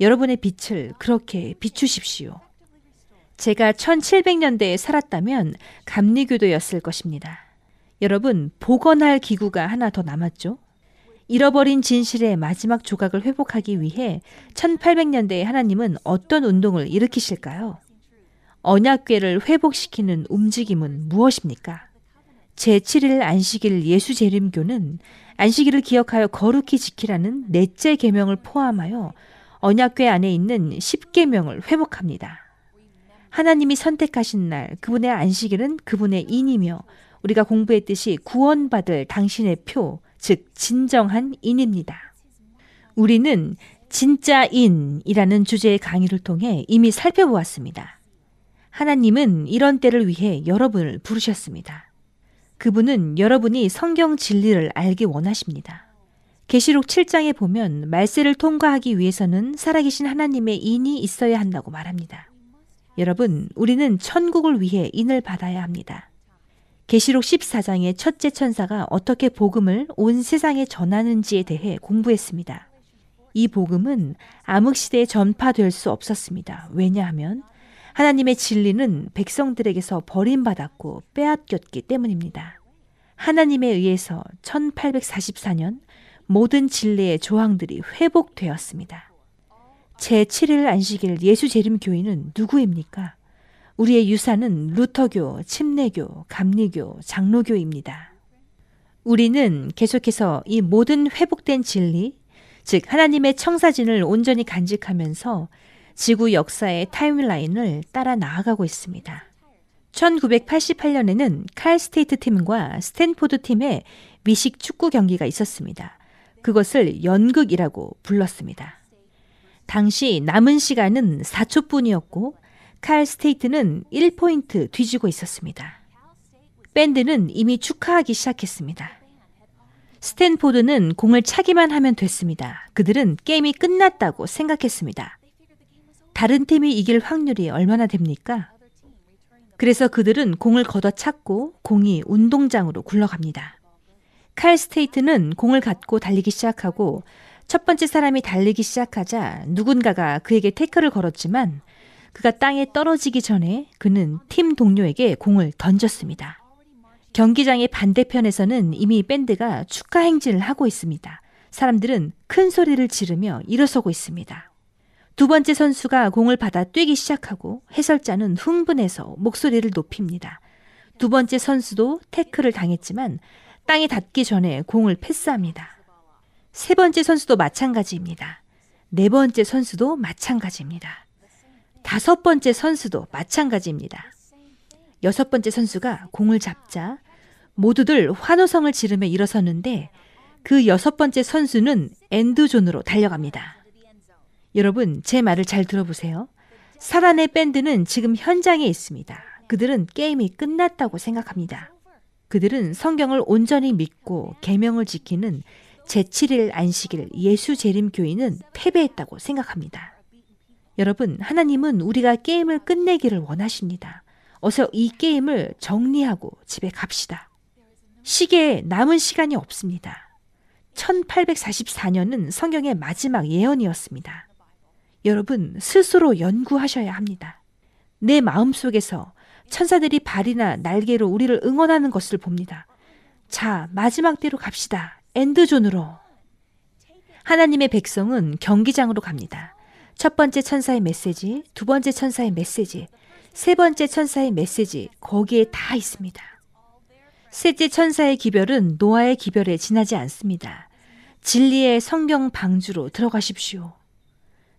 여러분의 빛을 그렇게 비추십시오. 제가 1700년대에 살았다면 감리교도였을 것입니다. 여러분, 복원할 기구가 하나 더 남았죠? 잃어버린 진실의 마지막 조각을 회복하기 위해 1800년대에 하나님은 어떤 운동을 일으키실까요? 언약궤를 회복시키는 움직임은 무엇입니까? 제7일 안식일 예수 재림교는 안식일을 기억하여 거룩히 지키라는 넷째 계명을 포함하여 언약궤 안에 있는 10계명을 회복합니다. 하나님이 선택하신 날 그분의 안식일은 그분의 인이며 우리가 공부했듯이 구원받을 당신의 표, 즉 진정한 인입니다. 우리는 진짜 인이라는 주제의 강의를 통해 이미 살펴보았습니다. 하나님은 이런 때를 위해 여러분을 부르셨습니다. 그분은 여러분이 성경 진리를 알기 원하십니다. 계시록 7장에 보면 말세를 통과하기 위해서는 살아계신 하나님의 인이 있어야 한다고 말합니다. 여러분, 우리는 천국을 위해 인을 받아야 합니다. 계시록 14장의 첫째 천사가 어떻게 복음을 온 세상에 전하는지에 대해 공부했습니다. 이 복음은 암흑 시대에 전파될 수 없었습니다. 왜냐하면 하나님의 진리는 백성들에게서 버림받았고 빼앗겼기 때문입니다. 하나님에 의해서 1844년 모든 진리의 조항들이 회복되었습니다. 제7일 안식일 예수 재림교인은 누구입니까? 우리의 유산은 루터교, 침례교, 감리교, 장로교입니다. 우리는 계속해서 이 모든 회복된 진리, 즉 하나님의 청사진을 온전히 간직하면서 지구 역사의 타임라인을 따라 나아가고 있습니다. 1988년에는 칼 스테이트 팀과 스탠포드 팀의 미식 축구 경기가 있었습니다. 그것을 연극이라고 불렀습니다. 당시 남은 시간은 4초뿐이었고 칼 스테이트는 1포인트 뒤지고 있었습니다. 밴드는 이미 축하하기 시작했습니다. 스탠포드는 공을 차기만 하면 됐습니다. 그들은 게임이 끝났다고 생각했습니다. 다른 팀이 이길 확률이 얼마나 됩니까? 그래서 그들은 공을 걷어찼고 공이 운동장으로 굴러갑니다. 칼 스테이트는 공을 갖고 달리기 시작하고 첫 번째 사람이 달리기 시작하자 누군가가 그에게 태클을 걸었지만 그가 땅에 떨어지기 전에 그는 팀 동료에게 공을 던졌습니다. 경기장의 반대편에서는 이미 밴드가 축하 행진을 하고 있습니다. 사람들은 큰 소리를 지르며 일어서고 있습니다. 두 번째 선수가 공을 받아 뛰기 시작하고 해설자는 흥분해서 목소리를 높입니다. 두 번째 선수도 태클을 당했지만 땅에 닿기 전에 공을 패스합니다. 세 번째 선수도 마찬가지입니다. 네 번째 선수도 마찬가지입니다. 다섯 번째 선수도 마찬가지입니다. 여섯 번째 선수가 공을 잡자 모두들 환호성을 지르며 일어섰는데 그 여섯 번째 선수는 엔드존으로 달려갑니다. 여러분, 제 말을 잘 들어보세요. 사란의 밴드는 지금 현장에 있습니다. 그들은 게임이 끝났다고 생각합니다. 그들은 성경을 온전히 믿고 계명을 지키는 제7일 안식일 예수 재림 교인은 패배했다고 생각합니다. 여러분, 하나님은 우리가 게임을 끝내기를 원하십니다. 어서 이 게임을 정리하고 집에 갑시다. 시계에 남은 시간이 없습니다. 1844년은 성경의 마지막 예언이었습니다. 여러분, 스스로 연구하셔야 합니다. 내 마음 속에서 천사들이 발이나 날개로 우리를 응원하는 것을 봅니다. 자, 마지막 때로 갑시다. 엔드존으로. 하나님의 백성은 경기장으로 갑니다. 첫 번째 천사의 메시지, 두 번째 천사의 메시지, 세 번째 천사의 메시지, 거기에 다 있습니다. 셋째 천사의 기별은 노아의 기별에 지나지 않습니다. 진리의 성경 방주로 들어가십시오.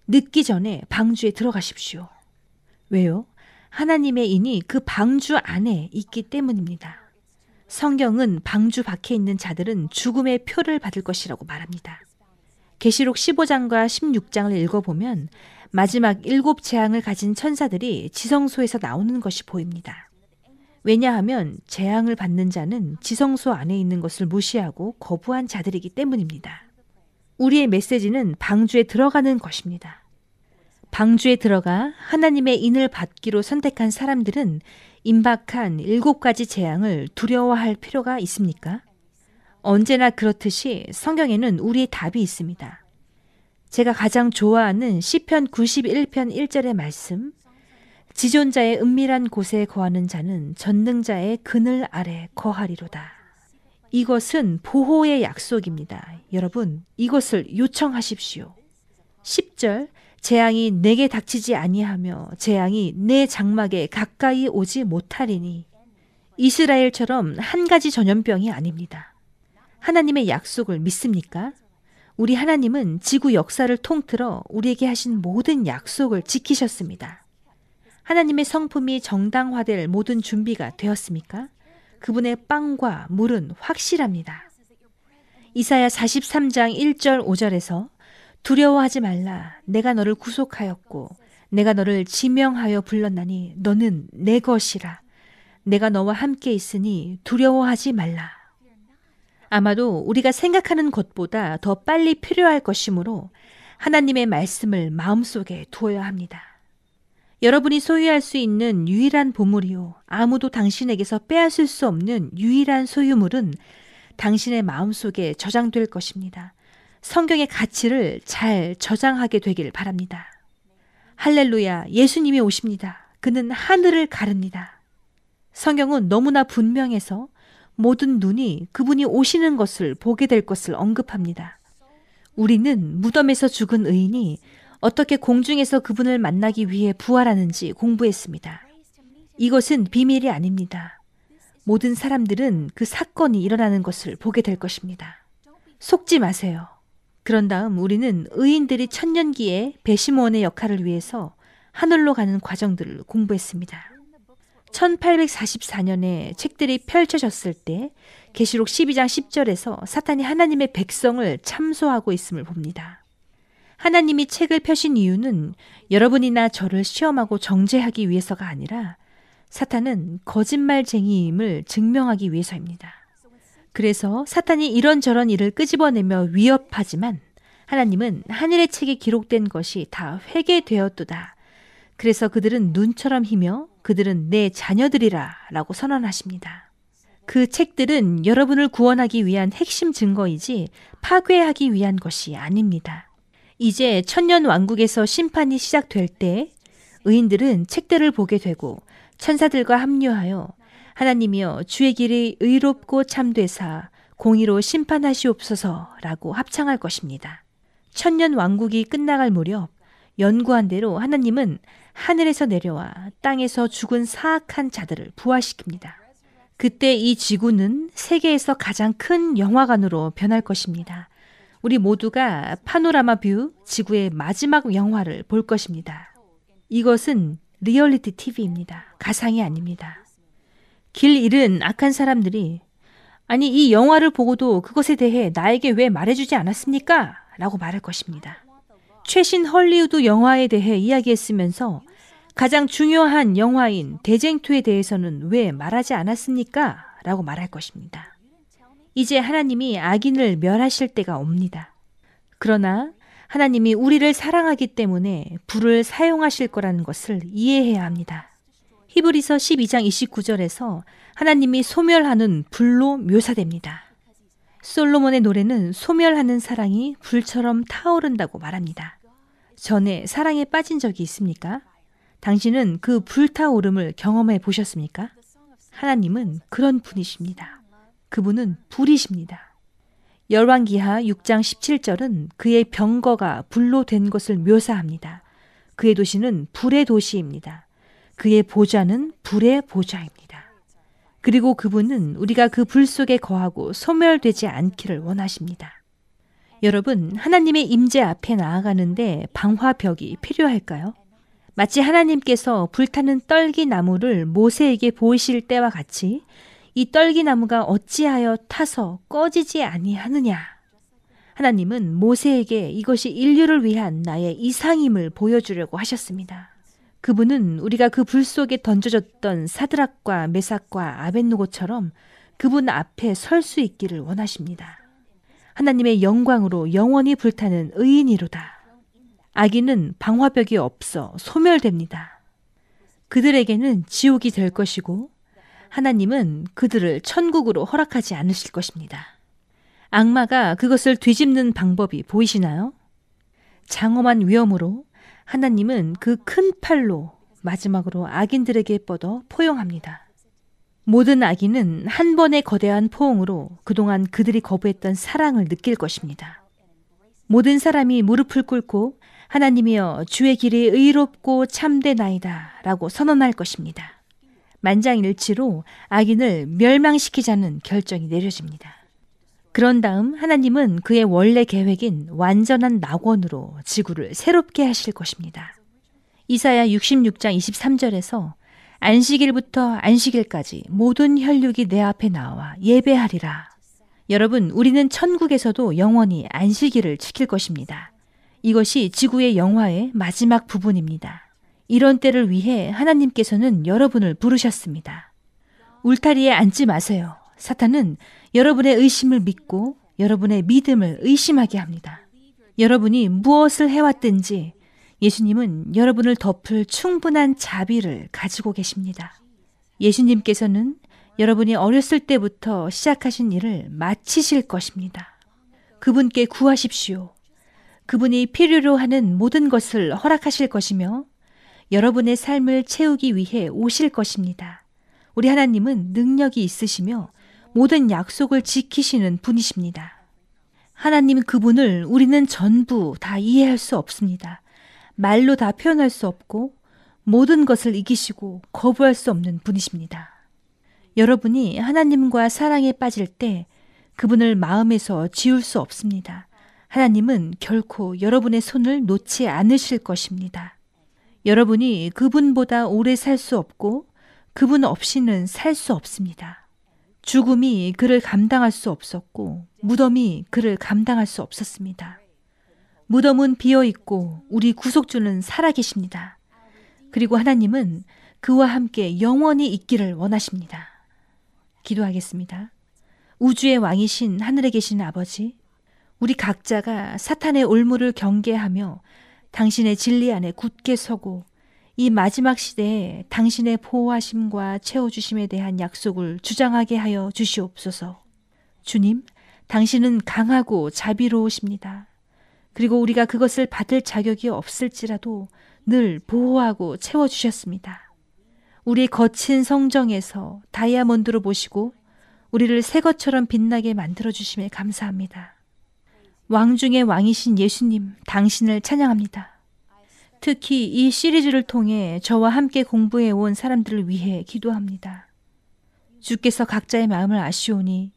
늦기 전에 방주에 들어가십시오. 왜요? 하나님의 인이 그 방주 안에 있기 때문입니다. 성경은 방주 밖에 있는 자들은 죽음의 표를 받을 것이라고 말합니다. 계시록 15장과 16장을 읽어보면 마지막 일곱 재앙을 가진 천사들이 지성소에서 나오는 것이 보입니다. 왜냐하면 재앙을 받는 자는 지성소 안에 있는 것을 무시하고 거부한 자들이기 때문입니다. 우리의 메시지는 방주에 들어가는 것입니다. 방주에 들어가 하나님의 인을 받기로 선택한 사람들은 임박한 일곱 가지 재앙을 두려워할 필요가 있습니까? 언제나 그렇듯이 성경에는 우리의 답이 있습니다. 제가 가장 좋아하는 시편 91편 1절의 말씀 지존자의 은밀한 곳에 거하는 자는 전능자의 그늘 아래 거하리로다. 이것은 보호의 약속입니다. 여러분, 이것을 요청하십시오. 10절 재앙이 내게 닥치지 아니하며 재앙이 내 장막에 가까이 오지 못하리니 이스라엘처럼 한 가지 전염병이 아닙니다. 하나님의 약속을 믿습니까? 우리 하나님은 지구 역사를 통틀어 우리에게 하신 모든 약속을 지키셨습니다. 하나님의 성품이 정당화될 모든 준비가 되었습니까? 그분의 빵과 물은 확실합니다. 이사야 43장 1절 5절에서 두려워하지 말라. 내가 너를 구속하였고 내가 너를 지명하여 불렀나니 너는 내 것이라. 내가 너와 함께 있으니 두려워하지 말라. 아마도 우리가 생각하는 것보다 더 빨리 필요할 것이므로 하나님의 말씀을 마음속에 두어야 합니다. 여러분이 소유할 수 있는 유일한 보물이요. 아무도 당신에게서 빼앗을 수 없는 유일한 소유물은 당신의 마음속에 저장될 것입니다. 성경의 가치를 잘 저장하게 되길 바랍니다. 할렐루야, 예수님이 오십니다. 그는 하늘을 가릅니다. 성경은 너무나 분명해서 모든 눈이 그분이 오시는 것을 보게 될 것을 언급합니다. 우리는 무덤에서 죽은 의인이 어떻게 공중에서 그분을 만나기 위해 부활하는지 공부했습니다. 이것은 비밀이 아닙니다. 모든 사람들은 그 사건이 일어나는 것을 보게 될 것입니다. 속지 마세요. 그런 다음 우리는 의인들이 천년기에 배심원의 역할을 위해서 하늘로 가는 과정들을 공부했습니다. 1844년에 책들이 펼쳐졌을 때 계시록 12장 10절에서 사탄이 하나님의 백성을 참소하고 있음을 봅니다. 하나님이 책을 펴신 이유는 여러분이나 저를 시험하고 정죄하기 위해서가 아니라 사탄은 거짓말쟁이임을 증명하기 위해서입니다. 그래서 사탄이 이런저런 일을 끄집어내며 위협하지만 하나님은 하늘의 책에 기록된 것이 다 회개되었도다. 그래서 그들은 눈처럼 희며 그들은 내 자녀들이라 라고 선언하십니다. 그 책들은 여러분을 구원하기 위한 핵심 증거이지 파괴하기 위한 것이 아닙니다. 이제 천년 왕국에서 심판이 시작될 때 의인들은 책들을 보게 되고 천사들과 합류하여 하나님이여 주의 길이 의롭고 참되사 공의로 심판하시옵소서라고 합창할 것입니다. 천년 왕국이 끝나갈 무렵 연구한 대로 하나님은 하늘에서 내려와 땅에서 죽은 사악한 자들을 부활시킵니다. 그때 이 지구는 세계에서 가장 큰 영화관으로 변할 것입니다. 우리 모두가 파노라마 뷰 지구의 마지막 영화를 볼 것입니다. 이것은 리얼리티 TV입니다. 가상이 아닙니다. 길 잃은 악한 사람들이 아니 이 영화를 보고도 그것에 대해 나에게 왜 말해주지 않았습니까? 라고 말할 것입니다. 최신 헐리우드 영화에 대해 이야기했으면서 가장 중요한 영화인 대쟁투에 대해서는 왜 말하지 않았습니까? 라고 말할 것입니다. 이제 하나님이 악인을 멸하실 때가 옵니다. 그러나 하나님이 우리를 사랑하기 때문에 불을 사용하실 거라는 것을 이해해야 합니다. 히브리서 12장 29절에서 하나님이 소멸하는 불로 묘사됩니다. 솔로몬의 노래는 소멸하는 사랑이 불처럼 타오른다고 말합니다. 전에 사랑에 빠진 적이 있습니까? 당신은 그 불타오름을 경험해 보셨습니까? 하나님은 그런 분이십니다. 그분은 불이십니다. 열왕기하 6장 17절은 그의 병거가 불로 된 것을 묘사합니다. 그의 도시는 불의 도시입니다. 그의 보좌는 불의 보좌입니다. 그리고 그분은 우리가 그 불 속에 거하고 소멸되지 않기를 원하십니다. 여러분, 하나님의 임재 앞에 나아가는데 방화벽이 필요할까요? 마치 하나님께서 불타는 떨기 나무를 모세에게 보이실 때와 같이 이 떨기 나무가 어찌하여 타서 꺼지지 아니하느냐. 하나님은 모세에게 이것이 인류를 위한 나의 이상임을 보여주려고 하셨습니다. 그분은 우리가 그 불 속에 던져졌던 사드락과 메삭과 아벤누고처럼 그분 앞에 설 수 있기를 원하십니다. 하나님의 영광으로 영원히 불타는 의인이로다. 아기는 방화벽이 없어 소멸됩니다. 그들에게는 지옥이 될 것이고 하나님은 그들을 천국으로 허락하지 않으실 것입니다. 악마가 그것을 뒤집는 방법이 보이시나요? 장엄한 위험으로 하나님은 그 큰 팔로 마지막으로 악인들에게 뻗어 포용합니다. 모든 악인은 한 번의 거대한 포옹으로 그동안 그들이 거부했던 사랑을 느낄 것입니다. 모든 사람이 무릎을 꿇고 하나님이여 주의 길이 의롭고 참되나이다 라고 선언할 것입니다. 만장일치로 악인을 멸망시키자는 결정이 내려집니다. 그런 다음 하나님은 그의 원래 계획인 완전한 낙원으로 지구를 새롭게 하실 것입니다. 이사야 66장 23절에서 안식일부터 안식일까지 모든 혈육이 내 앞에 나와 예배하리라. 여러분, 우리는 천국에서도 영원히 안식일을 지킬 것입니다. 이것이 지구의 영화의 마지막 부분입니다. 이런 때를 위해 하나님께서는 여러분을 부르셨습니다. 울타리에 앉지 마세요. 사탄은 여러분의 의심을 믿고 여러분의 믿음을 의심하게 합니다. 여러분이 무엇을 해왔든지 예수님은 여러분을 덮을 충분한 자비를 가지고 계십니다. 예수님께서는 여러분이 어렸을 때부터 시작하신 일을 마치실 것입니다. 그분께 구하십시오. 그분이 필요로 하는 모든 것을 허락하실 것이며 여러분의 삶을 채우기 위해 오실 것입니다. 우리 하나님은 능력이 있으시며 모든 약속을 지키시는 분이십니다. 하나님 그분을 우리는 전부 다 이해할 수 없습니다. 말로 다 표현할 수 없고 모든 것을 이기시고 거부할 수 없는 분이십니다. 여러분이 하나님과 사랑에 빠질 때 그분을 마음에서 지울 수 없습니다. 하나님은 결코 여러분의 손을 놓지 않으실 것입니다. 여러분이 그분보다 오래 살 수 없고 그분 없이는 살 수 없습니다. 죽음이 그를 감당할 수 없었고 무덤이 그를 감당할 수 없었습니다. 무덤은 비어 있고 우리 구속주는 살아 계십니다. 그리고 하나님은 그와 함께 영원히 있기를 원하십니다. 기도하겠습니다. 우주의 왕이신 하늘에 계신 아버지, 우리 각자가 사탄의 올무를 경계하며 당신의 진리 안에 굳게 서고 이 마지막 시대에 당신의 보호하심과 채워주심에 대한 약속을 주장하게 하여 주시옵소서. 주님, 당신은 강하고 자비로우십니다. 그리고 우리가 그것을 받을 자격이 없을지라도 늘 보호하고 채워주셨습니다. 우리 거친 성정에서 다이아몬드로 보시고 우리를 새 것처럼 빛나게 만들어주심에 감사합니다. 왕 중의 왕이신 예수님, 당신을 찬양합니다. 특히 이 시리즈를 통해 저와 함께 공부해 온 사람들을 위해 기도합니다. 주께서 각자의 마음을 아시오니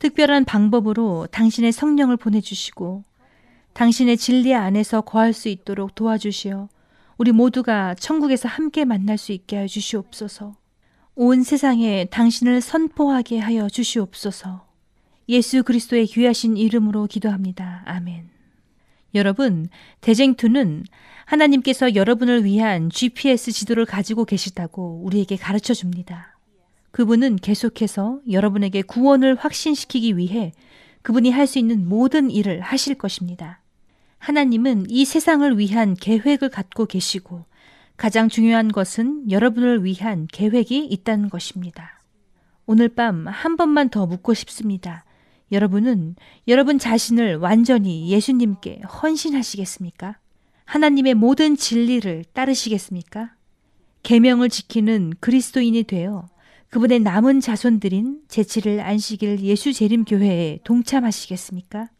특별한 방법으로 당신의 성령을 보내주시고 당신의 진리 안에서 거할 수 있도록 도와주시어 우리 모두가 천국에서 함께 만날 수 있게 하여 주시옵소서. 온 세상에 당신을 선포하게 하여 주시옵소서. 예수 그리스도의 귀하신 이름으로 기도합니다. 아멘. 여러분, 대쟁투는 하나님께서 여러분을 위한 GPS 지도를 가지고 계시다고 우리에게 가르쳐 줍니다. 그분은 계속해서 여러분에게 구원을 확신시키기 위해 그분이 할 수 있는 모든 일을 하실 것입니다. 하나님은 이 세상을 위한 계획을 갖고 계시고 가장 중요한 것은 여러분을 위한 계획이 있다는 것입니다. 오늘 밤 한 번만 더 묻고 싶습니다. 여러분은 여러분 자신을 완전히 예수님께 헌신하시겠습니까? 하나님의 모든 진리를 따르시겠습니까? 계명을 지키는 그리스도인이 되어 그분의 남은 자손들인 제7일 안식일 예수 재림 교회에 동참하시겠습니까?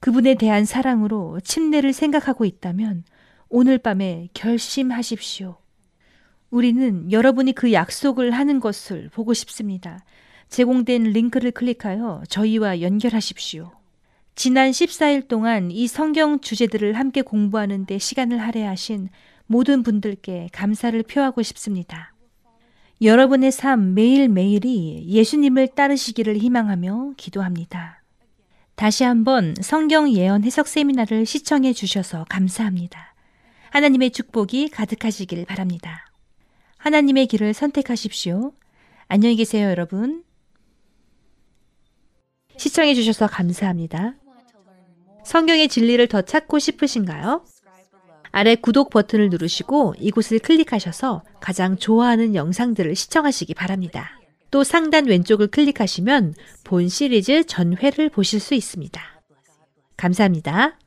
그분에 대한 사랑으로 침례를 생각하고 있다면 오늘 밤에 결심하십시오. 우리는 여러분이 그 약속을 하는 것을 보고 싶습니다. 제공된 링크를 클릭하여 저희와 연결하십시오. 지난 14일 동안 이 성경 주제들을 함께 공부하는데 시간을 할애하신 모든 분들께 감사를 표하고 싶습니다. 여러분의 삶 매일매일이 예수님을 따르시기를 희망하며 기도합니다. 다시 한번 성경 예언 해석 세미나를 시청해 주셔서 감사합니다. 하나님의 축복이 가득하시길 바랍니다. 하나님의 길을 선택하십시오. 안녕히 계세요, 여러분. 시청해 주셔서 감사합니다. 성경의 진리를 더 찾고 싶으신가요? 아래 구독 버튼을 누르시고 이곳을 클릭하셔서 가장 좋아하는 영상들을 시청하시기 바랍니다. 또 상단 왼쪽을 클릭하시면 본 시리즈 전회를 보실 수 있습니다. 감사합니다.